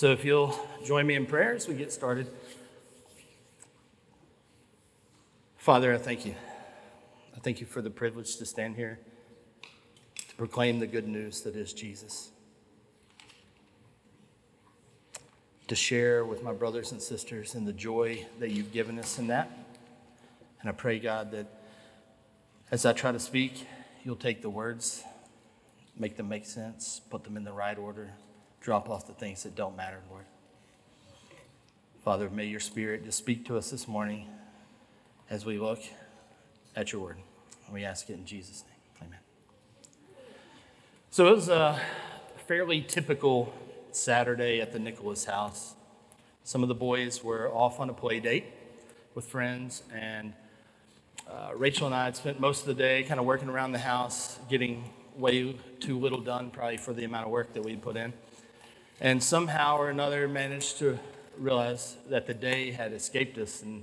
So if you'll join me in prayer as we get started. Father, I thank you. I thank you for the privilege to stand here to proclaim the good news that is Jesus. To share with my brothers and sisters in the joy that you've given us in that. And I pray, God, that as I try to speak, you'll take the words, make them make sense, put them in the right order, drop off the things that don't matter, Lord. Father, may your spirit just speak to us this morning as we look at your word. We ask it in Jesus' name. Amen. So it was a fairly typical Saturday at the Nicholas house. Some of the boys were off on a play date with friends, and uh, Rachel and I had spent most of the day kind of working around the house, getting way too little done, probably for the amount of work that we'd put in. And somehow or another managed to realize that the day had escaped us, and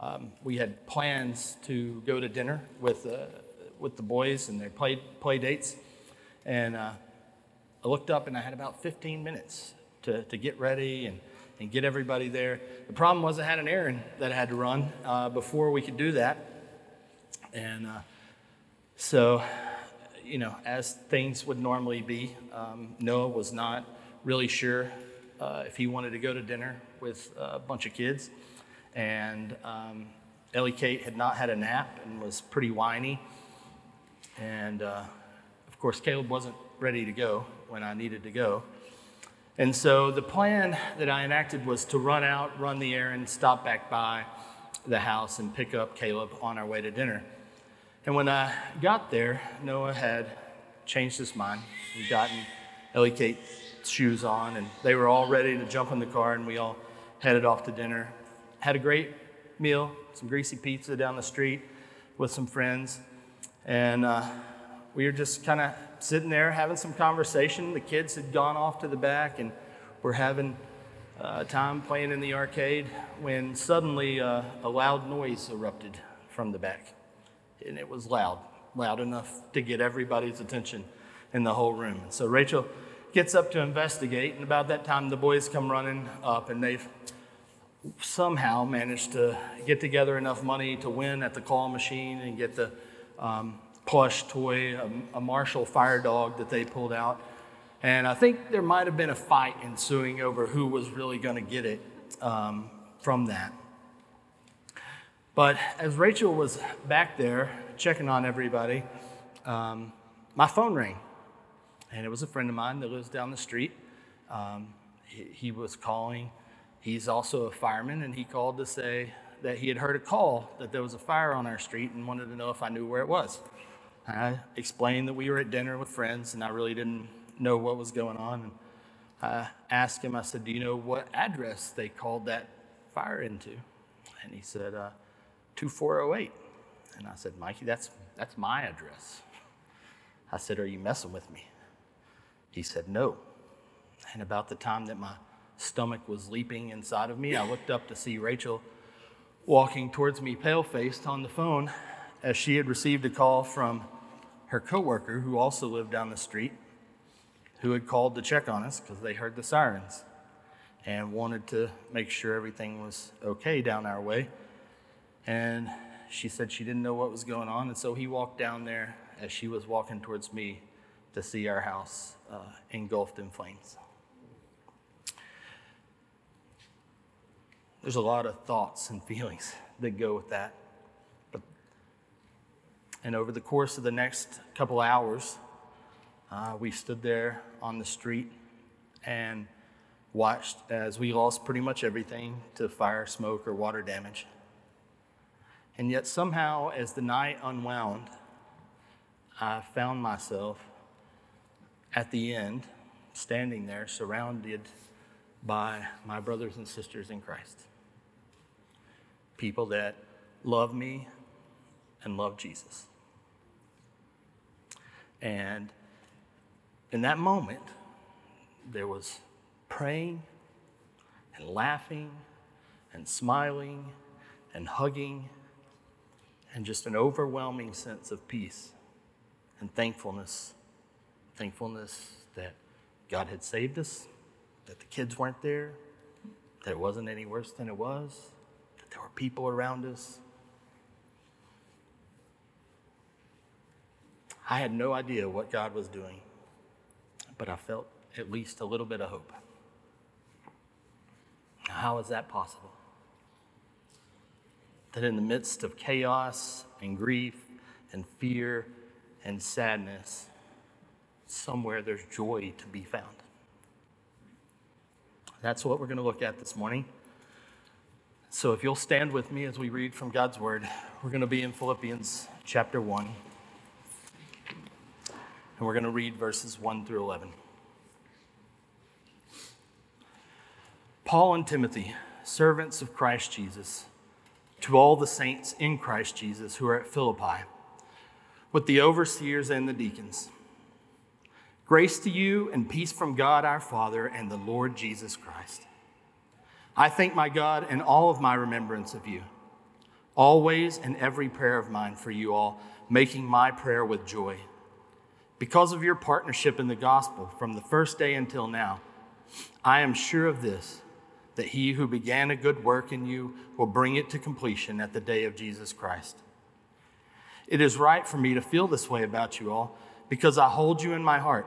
um, we had plans to go to dinner with, uh, with the boys and their play, play dates. And uh, I looked up and I had about 15 minutes to, to get ready and, and get everybody there. The problem was I had an errand that I had to run uh, before we could do that. And uh, so, you know, as things would normally be, um, Noah was not really sure uh, if he wanted to go to dinner with a bunch of kids. And um, Ellie Kate had not had a nap and was pretty whiny. And uh, of course, Caleb wasn't ready to go when I needed to go. And so the plan that I enacted was to run out, run the errand, stop back by the house, and pick up Caleb on our way to dinner. And when I got there, Noah had changed his mind. He'd gotten Ellie Kate's shoes on, and they were all ready to jump in the car, and we all headed off to dinner. Had a great meal, some greasy pizza down the street with some friends, and uh, we were just kind of sitting there having some conversation. The kids had gone off to the back, and we're having uh, time playing in the arcade when suddenly uh, a loud noise erupted from the back and it was loud, loud enough to get everybody's attention in the whole room. And so Rachel gets up to investigate, and about that time, the boys come running up, and they've somehow managed to get together enough money to win at the claw machine and get the um, plush toy, a, a Marshall fire dog that they pulled out. And I think there might have been a fight ensuing over who was really going to get it um, from that. But as Rachel was back there checking on everybody, um, my phone rang. And it was a friend of mine that lives down the street. Um, he, he, was calling. He's also a fireman, and he called to say that he had heard a call that there was a fire on our street and wanted to know if I knew where it was. I explained that we were at dinner with friends, and I really didn't know what was going on. And I asked him, I said, Do you know what address they called that fire into? And he said, uh, 2408. And I said, Mikey, that's, that's my address. I said, Are you messing with me? He said, No. And about the time that my stomach was leaping inside of me, I looked up to see Rachel walking towards me, pale faced, on the phone, as she had received a call from her coworker, who also lived down the street, who had called to check on us because they heard the sirens and wanted to make sure everything was okay down our way. And she said she didn't know what was going on. And so he walked down there as she was walking towards me to see our house uh, engulfed in flames. There's a lot of thoughts and feelings that go with that. But, and over the course of the next couple hours, uh, we stood there on the street and watched as we lost pretty much everything to fire, smoke, or water damage. And yet, somehow, as the night unwound, I found myself at the end standing there surrounded by my brothers and sisters in Christ. People that love me and love Jesus. And in that moment, there was praying and laughing and smiling and hugging and just an overwhelming sense of peace and thankfulness. Thankfulness that God had saved us, that the kids weren't there, that it wasn't any worse than it was, that there were people around us. I had no idea what God was doing, but I felt at least a little bit of hope. How is that possible? That in the midst of chaos and grief and fear and sadness, somewhere there's joy to be found. That's what we're going to look at this morning. So if you'll stand with me as we read from God's Word, we're going to be in Philippians chapter 1. And we're going to read verses 1 through 11. Paul and Timothy, servants of Christ Jesus, to all the saints in Christ Jesus who are at Philippi, with the overseers and the deacons. Grace to you and peace from God our Father and the Lord Jesus Christ. I thank my God in all of my remembrance of you, always in every prayer of mine for you all, making my prayer with joy. Because of your partnership in the gospel from the first day until now, I am sure of this that he who began a good work in you will bring it to completion at the day of Jesus Christ. It is right for me to feel this way about you all because I hold you in my heart,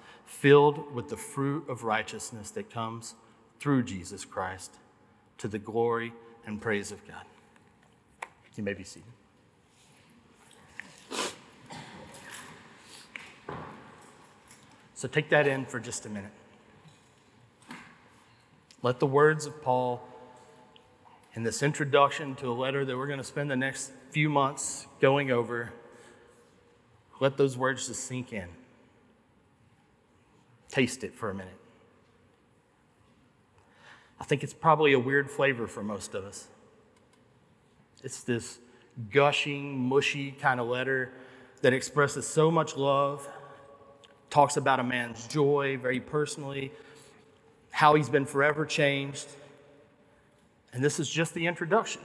filled with the fruit of righteousness that comes through Jesus Christ, to the glory and praise of God. You may be seated. So take that in for just a minute. Let the words of Paul in this introduction to a letter that we're going to spend the next few months going over, let those words just sink in. Taste it for a minute. I think it's probably a weird flavor for most of us. It's this gushing, mushy kind of letter that expresses so much love, talks about a man's joy very personally, how he's been forever changed and this is just the introduction.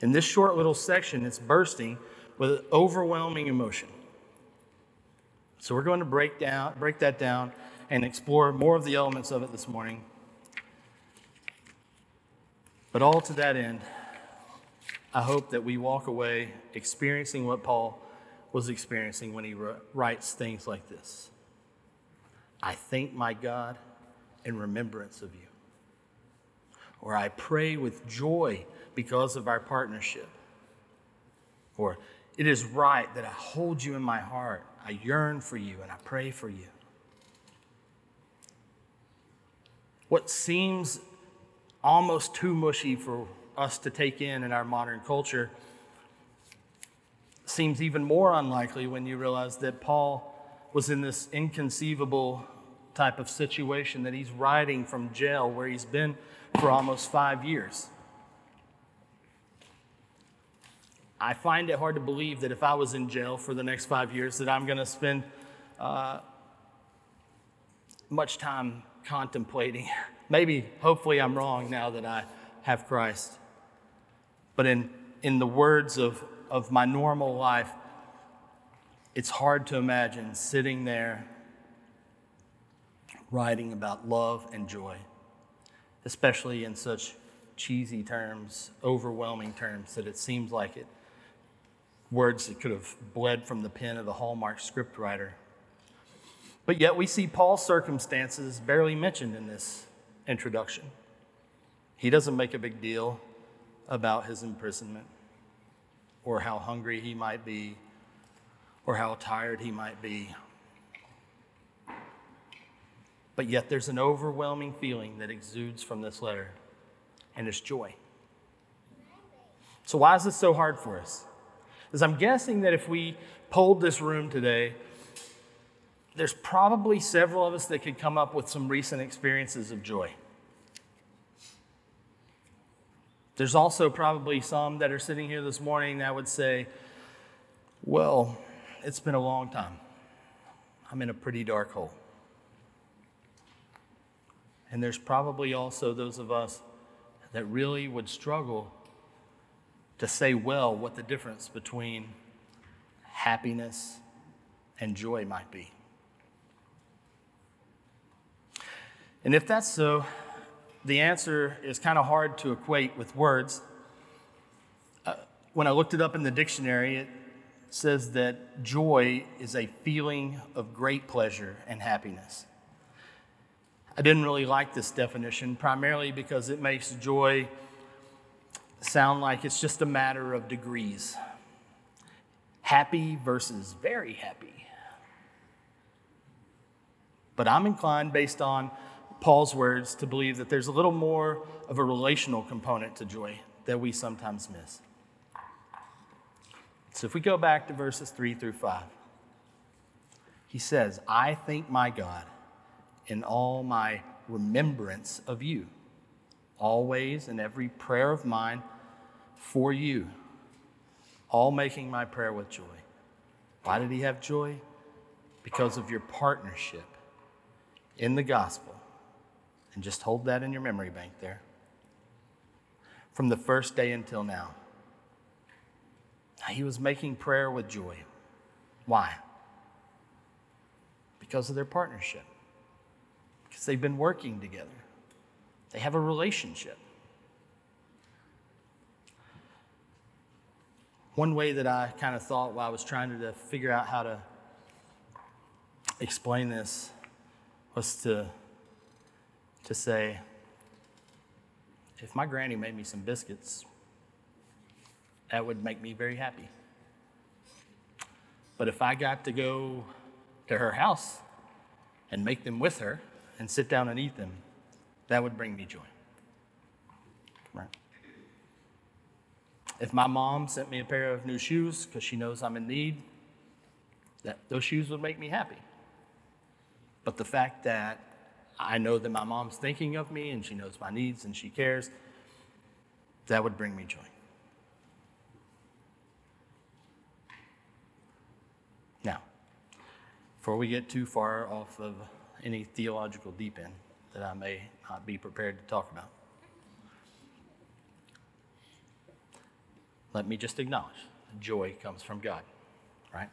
In this short little section, it's bursting with overwhelming emotion. So we're going to break down, break that down and explore more of the elements of it this morning. But all to that end, I hope that we walk away experiencing what Paul was experiencing when he writes things like this I thank my God in remembrance of you or I pray with joy because of our partnership. Or it is right that I hold you in my heart. I yearn for you and I pray for you. What seems almost too mushy for us to take in in our modern culture seems even more unlikely when you realize that Paul was in this inconceivable type of situation that he's writing from jail where he's been for almost five years. I find it hard to believe that if I was in jail for the next five years, that I'm going to spend uh, much time contemplating. Maybe, hopefully, I'm wrong now that I have Christ. But in, in the words of, of my normal life, it's hard to imagine sitting there writing about love and joy especially in such cheesy terms, overwhelming terms, that it seems like it. Words that could have bled from the pen of a Hallmark scriptwriter. But yet we see Paul's circumstances barely mentioned in this introduction. He doesn't make a big deal about his imprisonment or how hungry he might be or how tired he might be but yet there's an overwhelming feeling that exudes from this letter, and it's joy. So, why is this so hard for us? is I'm guessing that if we polled this room today, there's probably several of us that could come up with some recent experiences of joy. There's also probably some that are sitting here this morning that would say, Well, it's been a long time. I'm in a pretty dark hole. And there's probably also those of us that really would struggle to say well what the difference between happiness and joy might be. And if that's so, the answer is kind of hard to equate with words. Uh, when I looked it up in the dictionary, it says that joy is a feeling of great pleasure and happiness. I didn't really like this definition, primarily because it makes joy sound like it's just a matter of degrees happy versus very happy. But I'm inclined, based on Paul's words, to believe that there's a little more of a relational component to joy that we sometimes miss. So if we go back to verses 3 through 5, he says, I thank my God in all my remembrance of you, always in every prayer of mine for you, all making my prayer with joy. Why did he have joy? Because of your partnership in the gospel. And just hold that in your memory bank there. From the first day until now. He was making prayer with joy. Why? Because of their partnership because they've been working together, they have a relationship. One way that I kind of thought while I was trying to figure out how to explain this was to, to say, if my granny made me some biscuits, that would make me very happy. But if I got to go to her house and make them with her, and sit down and eat them, that would bring me joy. Right? If my mom sent me a pair of new shoes because she knows I'm in need, that those shoes would make me happy. But the fact that I know that my mom's thinking of me and she knows my needs and she cares, that would bring me joy. Now, before we get too far off of any theological deep end that I may not be prepared to talk about. Let me just acknowledge joy comes from God, right?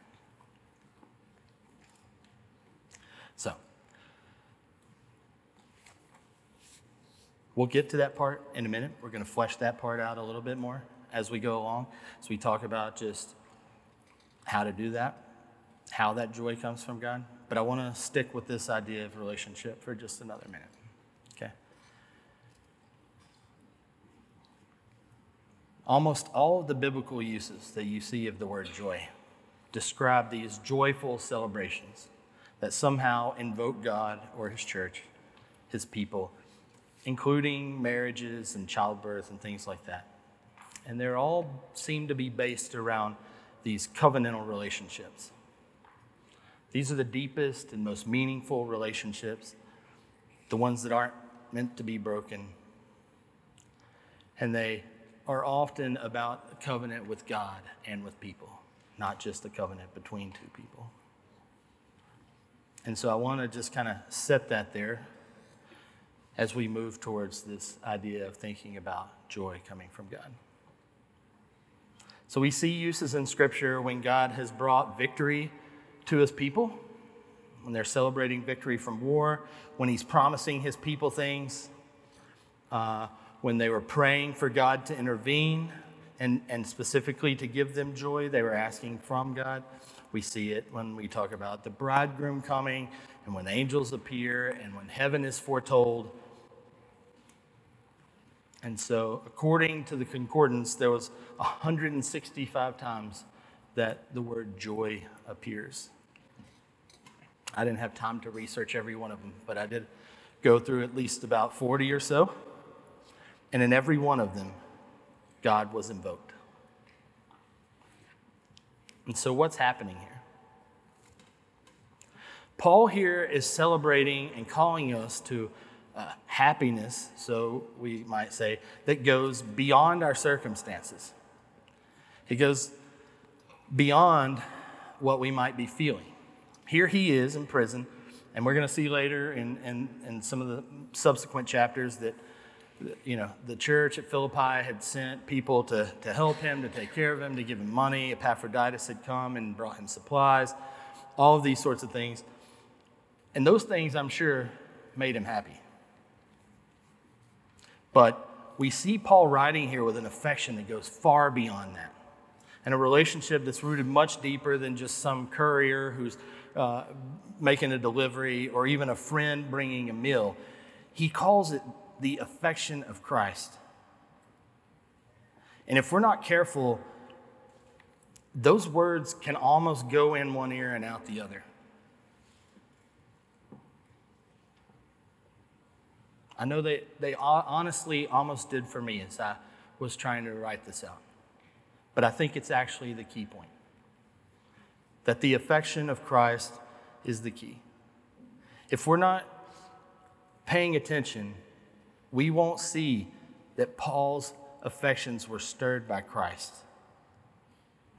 So, we'll get to that part in a minute. We're going to flesh that part out a little bit more as we go along. So, we talk about just how to do that, how that joy comes from God. But I want to stick with this idea of relationship for just another minute. Okay? Almost all of the biblical uses that you see of the word joy describe these joyful celebrations that somehow invoke God or His church, His people, including marriages and childbirth and things like that. And they all seem to be based around these covenantal relationships. These are the deepest and most meaningful relationships, the ones that aren't meant to be broken. And they are often about a covenant with God and with people, not just a covenant between two people. And so I want to just kind of set that there as we move towards this idea of thinking about joy coming from God. So we see uses in Scripture when God has brought victory to his people when they're celebrating victory from war, when he's promising his people things, uh, when they were praying for God to intervene and, and specifically to give them joy, they were asking from God. We see it when we talk about the bridegroom coming and when angels appear and when heaven is foretold. And so, according to the concordance, there was 165 times that the word joy appears. I didn't have time to research every one of them, but I did go through at least about 40 or so. And in every one of them, God was invoked. And so, what's happening here? Paul here is celebrating and calling us to uh, happiness, so we might say, that goes beyond our circumstances. It goes beyond what we might be feeling. Here he is in prison, and we're going to see later in, in, in some of the subsequent chapters that you know, the church at Philippi had sent people to, to help him, to take care of him, to give him money. Epaphroditus had come and brought him supplies, all of these sorts of things. And those things, I'm sure, made him happy. But we see Paul writing here with an affection that goes far beyond that. And a relationship that's rooted much deeper than just some courier who's uh, making a delivery or even a friend bringing a meal. He calls it the affection of Christ. And if we're not careful, those words can almost go in one ear and out the other. I know they, they honestly almost did for me as I was trying to write this out. But I think it's actually the key point that the affection of Christ is the key. If we're not paying attention, we won't see that Paul's affections were stirred by Christ.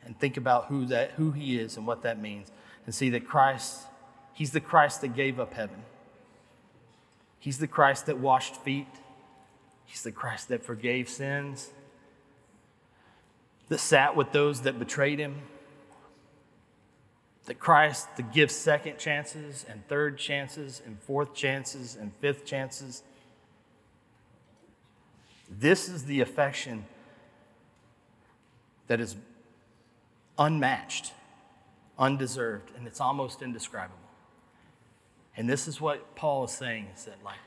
And think about who, that, who he is and what that means, and see that Christ, he's the Christ that gave up heaven. He's the Christ that washed feet. He's the Christ that forgave sins, that sat with those that betrayed him. That Christ that gives second chances and third chances and fourth chances and fifth chances this is the affection that is unmatched, undeserved, and it's almost indescribable. And this is what Paul is saying is that like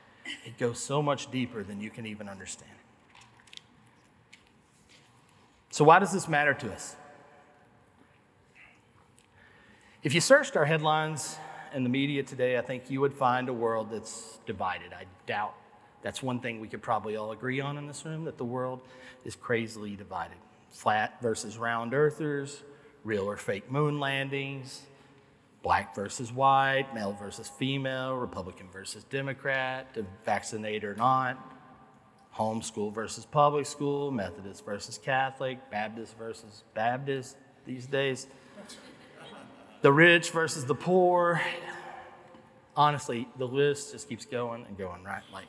it goes so much deeper than you can even understand. So why does this matter to us? If you searched our headlines and the media today, I think you would find a world that's divided. I doubt that's one thing we could probably all agree on in this room that the world is crazily divided. Flat versus round earthers, real or fake moon landings, black versus white, male versus female, Republican versus Democrat, to vaccinate or not, homeschool versus public school, Methodist versus Catholic, Baptist versus Baptist these days, the rich versus the poor. Honestly, the list just keeps going and going, right? Like,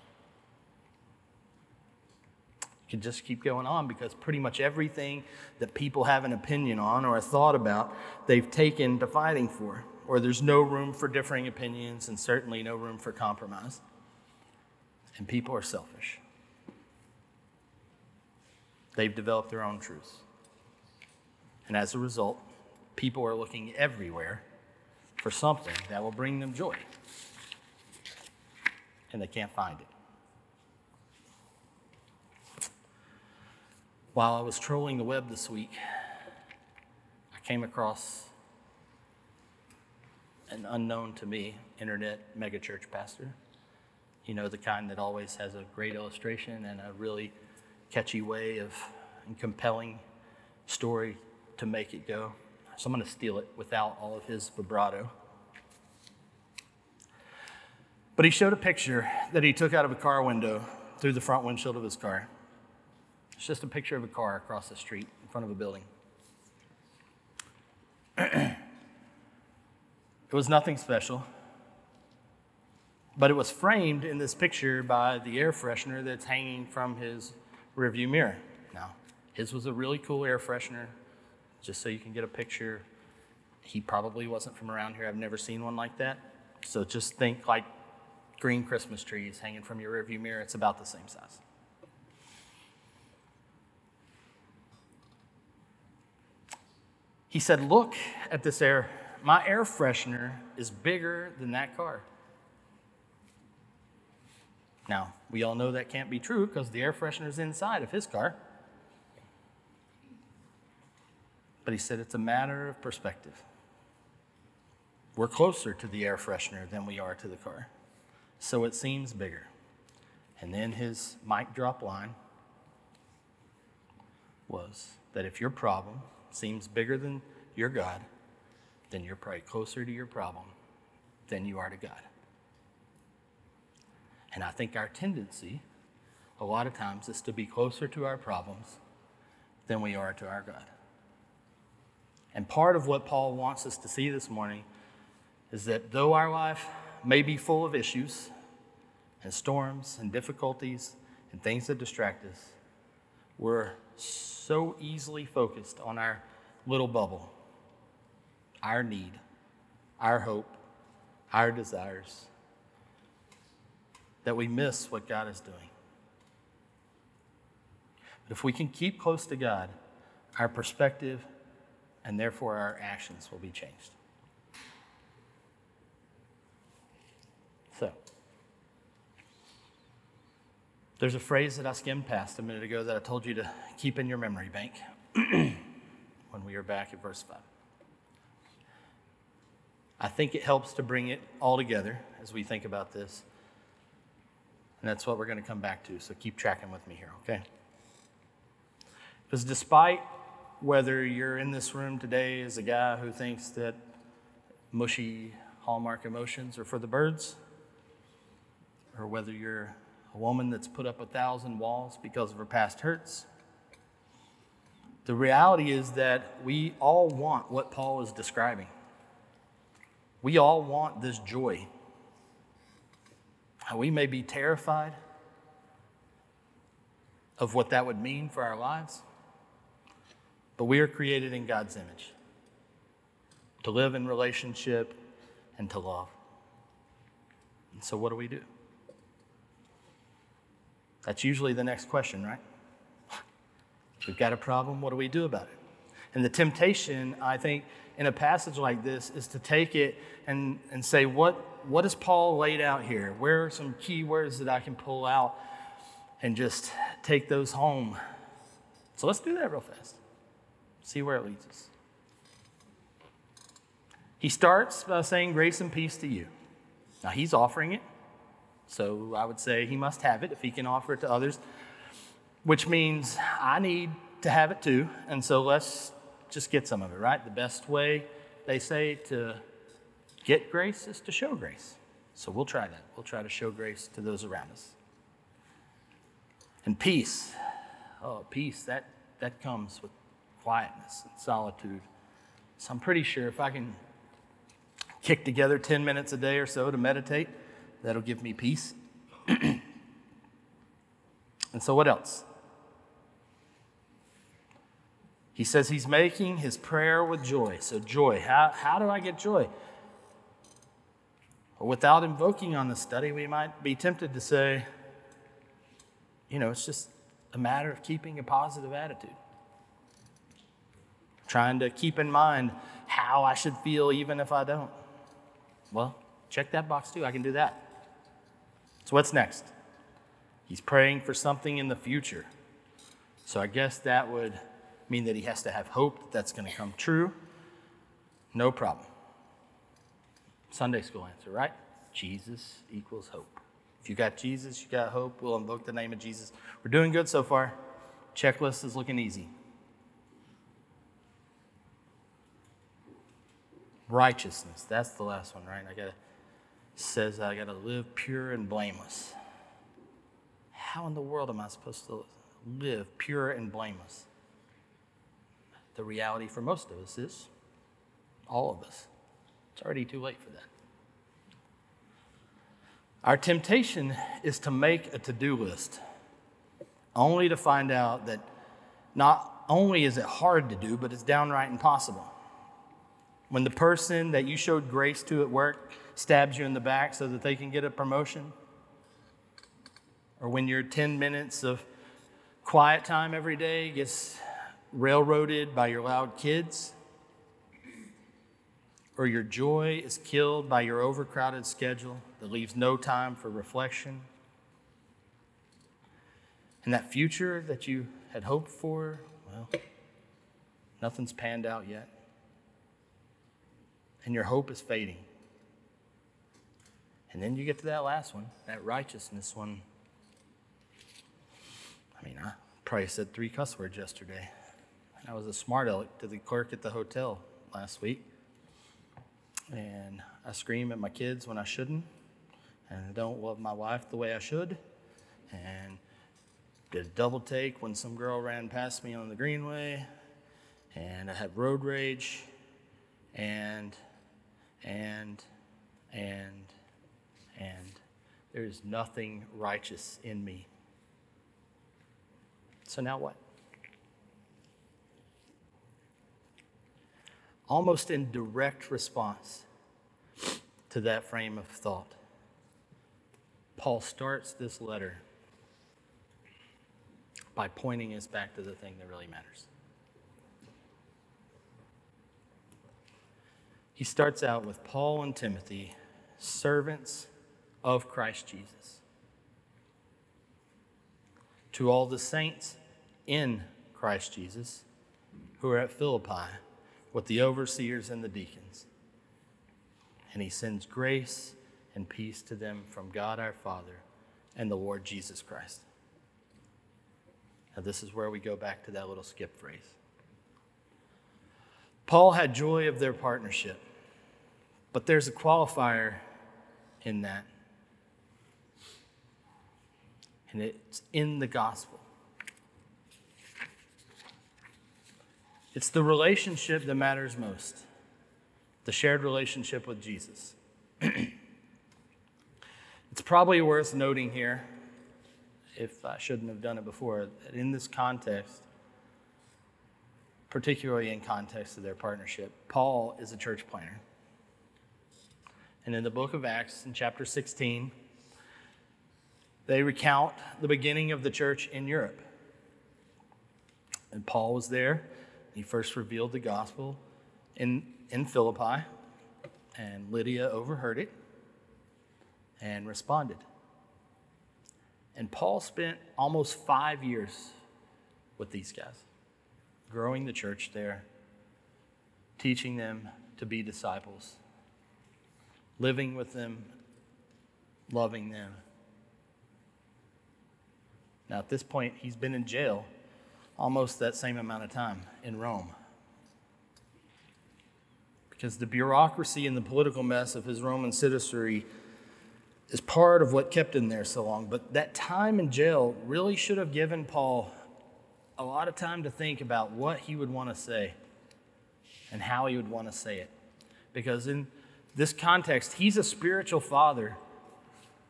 you could just keep going on because pretty much everything that people have an opinion on or a thought about, they've taken to fighting for. Or there's no room for differing opinions and certainly no room for compromise. And people are selfish. They've developed their own truths. And as a result, people are looking everywhere for something that will bring them joy. And they can't find it. While I was trolling the web this week, I came across an unknown to me internet megachurch pastor. You know, the kind that always has a great illustration and a really catchy way of and compelling story to make it go. So I'm going to steal it without all of his vibrato. But he showed a picture that he took out of a car window through the front windshield of his car. It's just a picture of a car across the street in front of a building. it was nothing special, but it was framed in this picture by the air freshener that's hanging from his rearview mirror. Now, his was a really cool air freshener, just so you can get a picture. He probably wasn't from around here. I've never seen one like that. So just think like green Christmas trees hanging from your rearview mirror. It's about the same size. He said, Look at this air. My air freshener is bigger than that car. Now, we all know that can't be true because the air freshener is inside of his car. But he said it's a matter of perspective. We're closer to the air freshener than we are to the car. So it seems bigger. And then his mic drop line was that if your problem seems bigger than your God, then you're probably closer to your problem than you are to God. And I think our tendency, a lot of times, is to be closer to our problems than we are to our God. And part of what Paul wants us to see this morning is that though our life may be full of issues and storms and difficulties and things that distract us, we're so easily focused on our little bubble, our need, our hope, our desires, that we miss what God is doing. But if we can keep close to God, our perspective and therefore our actions will be changed. So, there's a phrase that I skimmed past a minute ago that I told you to keep in your memory bank when we are back at verse 5. I think it helps to bring it all together as we think about this. And that's what we're going to come back to. So keep tracking with me here, okay? Because despite whether you're in this room today as a guy who thinks that mushy Hallmark emotions are for the birds, or whether you're a woman that's put up a thousand walls because of her past hurts, the reality is that we all want what Paul is describing. We all want this joy. We may be terrified of what that would mean for our lives. But we are created in God's image to live in relationship and to love. And so, what do we do? That's usually the next question, right? We've got a problem, what do we do about it? And the temptation, I think, in a passage like this is to take it and, and say, what, what has Paul laid out here? Where are some key words that I can pull out and just take those home? So let's do that real fast. See where it leads us. He starts by saying, Grace and peace to you. Now, he's offering it. So I would say he must have it if he can offer it to others, which means I need to have it too. And so let's just get some of it, right? The best way, they say, to get grace is to show grace. So we'll try that. We'll try to show grace to those around us. And peace. Oh, peace, that, that comes with quietness and solitude. So I'm pretty sure if I can kick together 10 minutes a day or so to meditate, that'll give me peace. and so, what else? He says he's making his prayer with joy. So, joy. How, how do I get joy? Well, without invoking on the study, we might be tempted to say, you know, it's just a matter of keeping a positive attitude trying to keep in mind how I should feel even if I don't. Well, check that box too. I can do that. So, what's next? He's praying for something in the future. So, I guess that would mean that he has to have hope that that's going to come true. No problem. Sunday school answer, right? Jesus equals hope. If you got Jesus, you got hope. We'll invoke the name of Jesus. We're doing good so far. Checklist is looking easy. Righteousness. That's the last one, right? I got to says I got to live pure and blameless. How in the world am I supposed to live pure and blameless? The reality for most of us is all of us. It's already too late for that. Our temptation is to make a to do list, only to find out that not only is it hard to do, but it's downright impossible. When the person that you showed grace to at work stabs you in the back so that they can get a promotion, or when your 10 minutes of quiet time every day gets railroaded by your loud kids, or your joy is killed by your overcrowded schedule that leaves no time for reflection, and that future that you had hoped for, well, nothing's panned out yet and your hope is fading. And then you get to that last one, that righteousness one. I mean, I probably said three cuss words yesterday. I was a smart aleck to the clerk at the hotel last week. And I scream at my kids when I shouldn't. and I don't love my wife the way I should, and did a double take when some girl ran past me on the greenway, and I have road rage, and, and, and, and there is nothing righteous in me. So now what? Almost in direct response to that frame of thought, Paul starts this letter by pointing us back to the thing that really matters. He starts out with Paul and Timothy, servants of Christ Jesus. To all the saints in Christ Jesus who are at Philippi with the overseers and the deacons. And he sends grace and peace to them from God our Father and the Lord Jesus Christ. Now, this is where we go back to that little skip phrase. Paul had joy of their partnership, but there's a qualifier in that. And it's in the gospel. It's the relationship that matters most the shared relationship with Jesus. it's probably worth noting here if I shouldn't have done it before, that in this context, particularly in context of their partnership, Paul is a church planter. And in the book of Acts, in chapter 16, they recount the beginning of the church in Europe. And Paul was there. He first revealed the gospel in, in Philippi, and Lydia overheard it and responded. And Paul spent almost five years with these guys, growing the church there, teaching them to be disciples, living with them, loving them. Now, at this point, he's been in jail almost that same amount of time in Rome. Because the bureaucracy and the political mess of his Roman citizenry is part of what kept him there so long. But that time in jail really should have given Paul a lot of time to think about what he would want to say and how he would want to say it. Because in this context, he's a spiritual father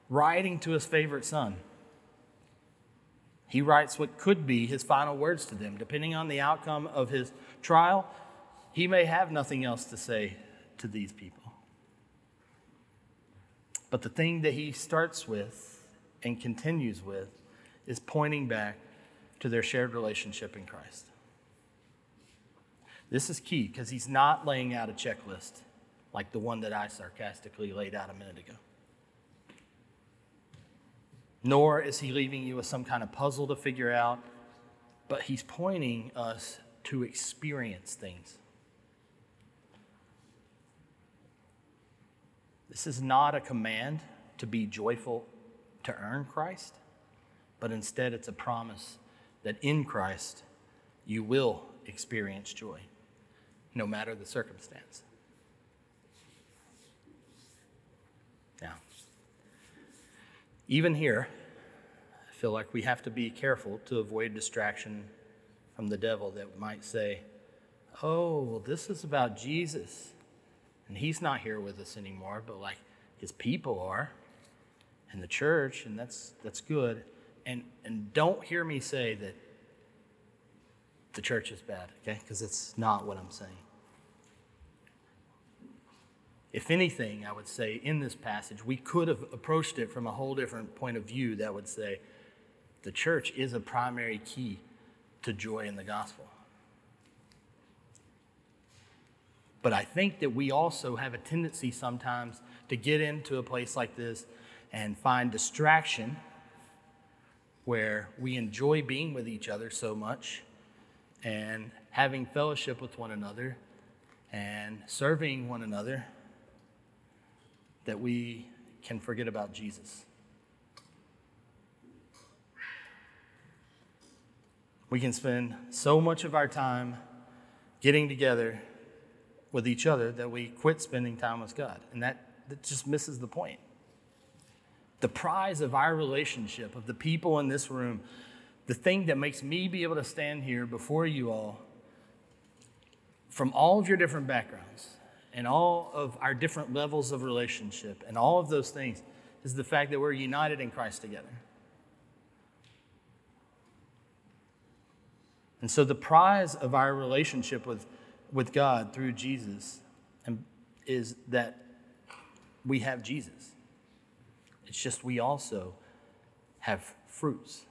writing to his favorite son. He writes what could be his final words to them. Depending on the outcome of his trial, he may have nothing else to say to these people. But the thing that he starts with and continues with is pointing back to their shared relationship in Christ. This is key because he's not laying out a checklist like the one that I sarcastically laid out a minute ago. Nor is he leaving you with some kind of puzzle to figure out, but he's pointing us to experience things. This is not a command to be joyful to earn Christ, but instead it's a promise that in Christ you will experience joy, no matter the circumstance. Now, even here, I feel like we have to be careful to avoid distraction from the devil that might say, oh, well, this is about Jesus. And he's not here with us anymore, but like his people are and the church, and that's that's good. And and don't hear me say that the church is bad, okay? Because it's not what I'm saying. If anything, I would say in this passage, we could have approached it from a whole different point of view that would say the church is a primary key to joy in the gospel. But I think that we also have a tendency sometimes to get into a place like this and find distraction where we enjoy being with each other so much and having fellowship with one another and serving one another that we can forget about Jesus. We can spend so much of our time getting together with each other that we quit spending time with God. And that, that just misses the point. The prize of our relationship, of the people in this room, the thing that makes me be able to stand here before you all from all of your different backgrounds and all of our different levels of relationship and all of those things is the fact that we're united in Christ together. And so the prize of our relationship with, with God through Jesus um, is that we have Jesus. It's just we also have fruits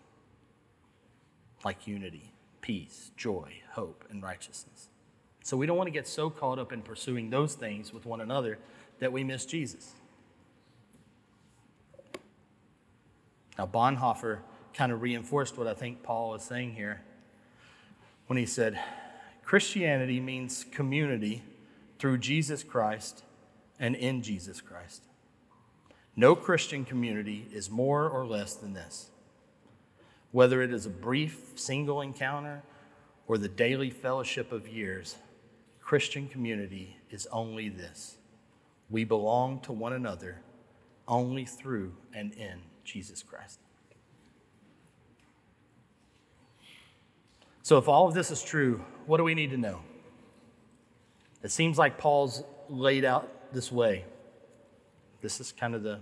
like unity, peace, joy, hope, and righteousness. So we don't want to get so caught up in pursuing those things with one another that we miss Jesus. Now, Bonhoeffer kind of reinforced what I think Paul is saying here when he said, Christianity means community through Jesus Christ and in Jesus Christ. No Christian community is more or less than this. Whether it is a brief single encounter or the daily fellowship of years, Christian community is only this. We belong to one another only through and in Jesus Christ. So, if all of this is true, what do we need to know? It seems like Paul's laid out this way. This is kind of the,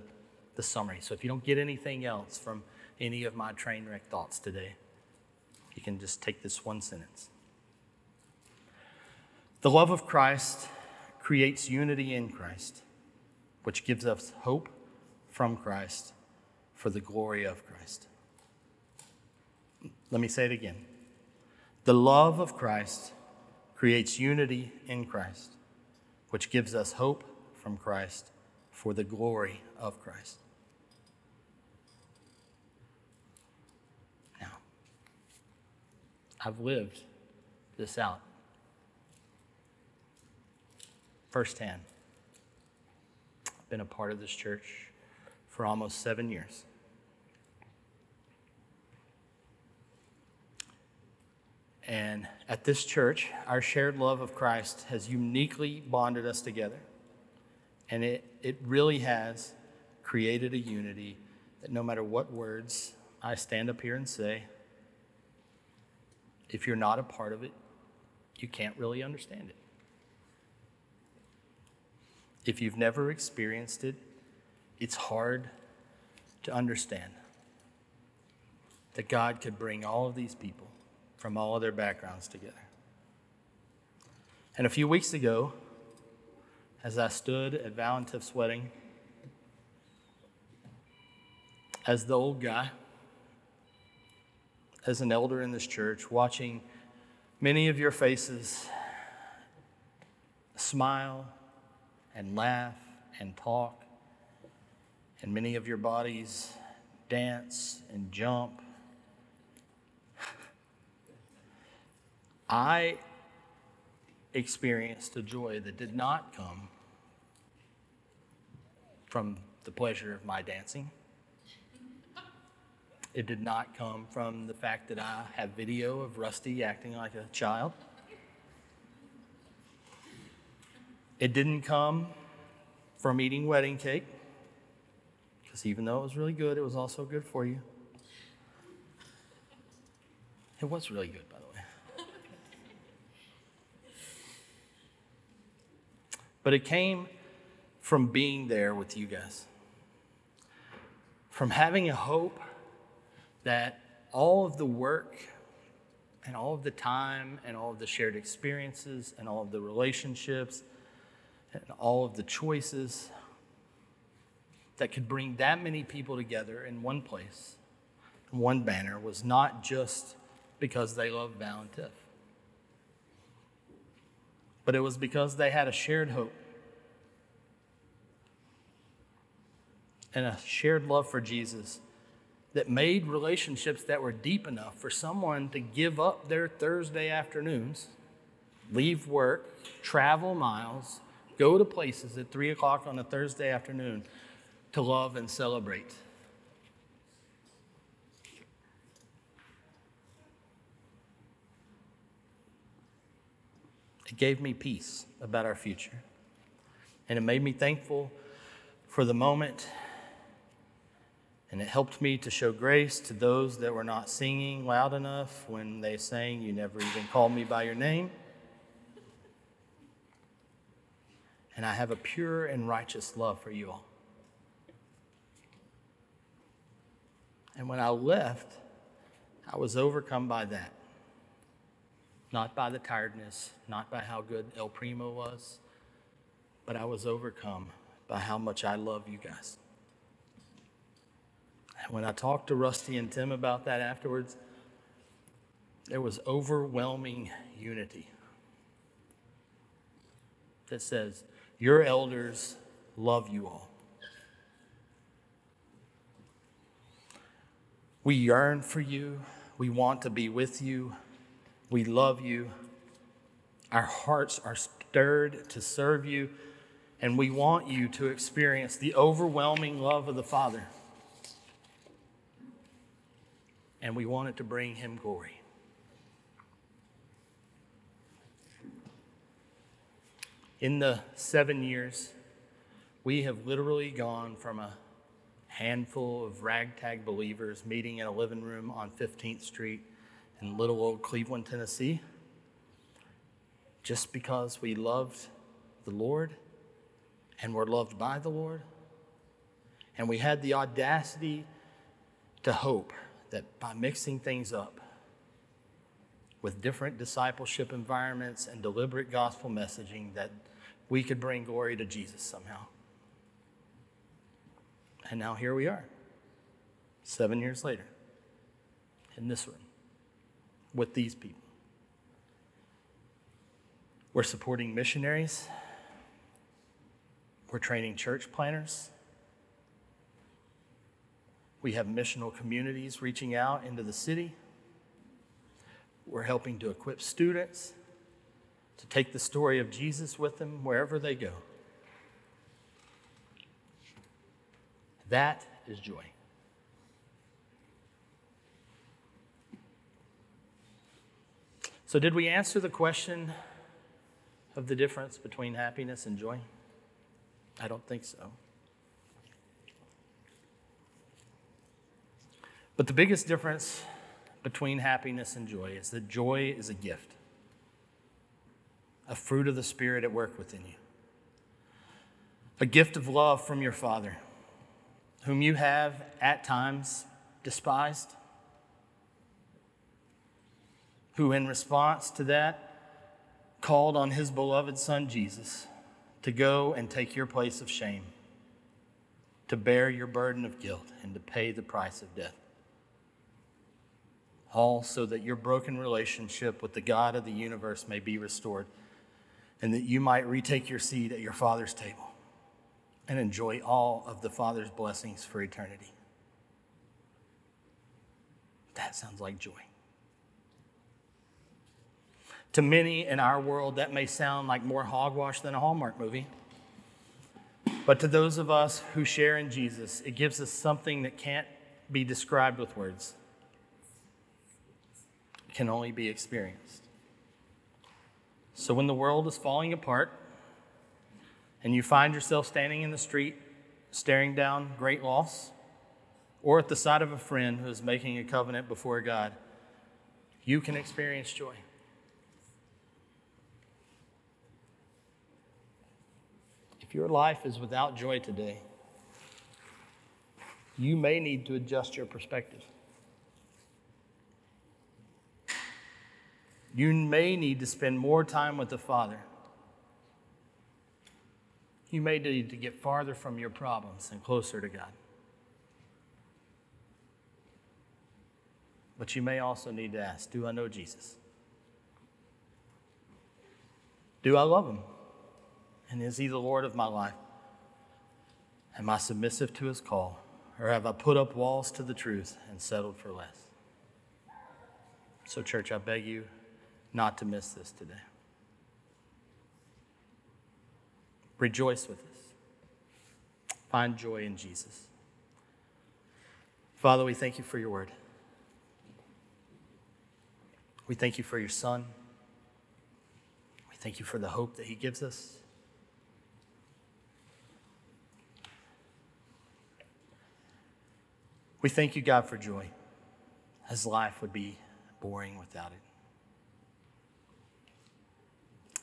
the summary. So if you don't get anything else from any of my train wreck thoughts today, you can just take this one sentence. The love of Christ creates unity in Christ, which gives us hope from Christ for the glory of Christ. Let me say it again. The love of Christ creates unity in Christ, which gives us hope from Christ for the glory of Christ. Now, I've lived this out firsthand. I've been a part of this church for almost seven years. And at this church, our shared love of Christ has uniquely bonded us together. And it, it really has created a unity that no matter what words I stand up here and say, if you're not a part of it, you can't really understand it. If you've never experienced it, it's hard to understand that God could bring all of these people from all of their backgrounds together. And a few weeks ago, as I stood at Valentif's wedding, as the old guy, as an elder in this church, watching many of your faces smile and laugh and talk, and many of your bodies dance and jump I experienced a joy that did not come from the pleasure of my dancing. It did not come from the fact that I have video of Rusty acting like a child. It didn't come from eating wedding cake, because even though it was really good, it was also good for you. It was really good, by the way. But it came from being there with you guys, from having a hope that all of the work and all of the time and all of the shared experiences and all of the relationships and all of the choices that could bring that many people together in one place, in one banner, was not just because they love Valentif but it was because they had a shared hope and a shared love for Jesus that made relationships that were deep enough for someone to give up their Thursday afternoons, leave work, travel miles, go to places at 3 o'clock on a Thursday afternoon to love and celebrate. It gave me peace about our future. And it made me thankful for the moment And it helped me to show grace to those that were not singing loud enough when they sang, You never even called me by your name. And I have a pure and righteous love for you all. And when I left, I was overcome by that. Not by the tiredness, not by how good El Primo was, but I was overcome by how much I love you guys. When I talked to Rusty and Tim about that afterwards, there was overwhelming unity that says, Your elders love you all. We yearn for you. We want to be with you. We love you. Our hearts are stirred to serve you, and we want you to experience the overwhelming love of the Father. And we want it to bring him glory. In the seven years, we have literally gone from a handful of ragtag believers meeting in a living room on 15th Street in little old Cleveland, Tennessee, just because we loved the Lord and were loved by the Lord. And we had the audacity to hope that by mixing things up with different discipleship environments and deliberate gospel messaging that we could bring glory to Jesus somehow. And now here we are, seven years later, in this room with these people. We're supporting missionaries, we're training church planters. We have missional communities reaching out into the city. We're helping to equip students to take the story of Jesus with them wherever they go. That is joy. So, did we answer the question of the difference between happiness and joy? I don't think so. But the biggest difference between happiness and joy is that joy is a gift, a fruit of the Spirit at work within you, a gift of love from your Father whom you have at times despised, who in response to that called on his beloved Son Jesus to go and take your place of shame, to bear your burden of guilt, and to pay the price of death. All so that your broken relationship with the God of the universe may be restored and that you might retake your seat at your Father's table and enjoy all of the Father's blessings for eternity. That sounds like joy. To many in our world, that may sound like more hogwash than a Hallmark movie. But to those of us who share in Jesus, it gives us something that can't be described with words, can only be experienced. So when the world is falling apart, and you find yourself standing in the street staring down great loss, or at the side of a friend who is making a covenant before God, you can experience joy. If your life is without joy today, you may need to adjust your perspective. You may need to spend more time with the Father you may need to get farther from your problems and closer to God. But you may also need to ask Do I know Jesus? Do I love him? And is he the Lord of my life? Am I submissive to his call? Or have I put up walls to the truth and settled for less? So, church, I beg you not to miss this today. Rejoice with us. Find joy in Jesus. Father, we thank you for your word. We thank you for your son. We thank you for the hope that he gives us. We thank you, God, for joy, as life would be boring without it.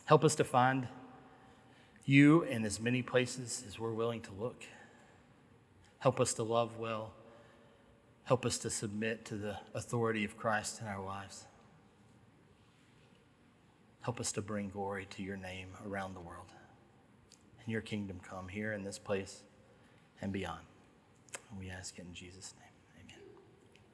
Help us to find you in as many places as we're willing to look. Help us to love well. Help us to submit to the authority of Christ in our lives. Help us to bring glory to your name around the world. And your kingdom come here in this place and beyond. And we ask it in Jesus' name.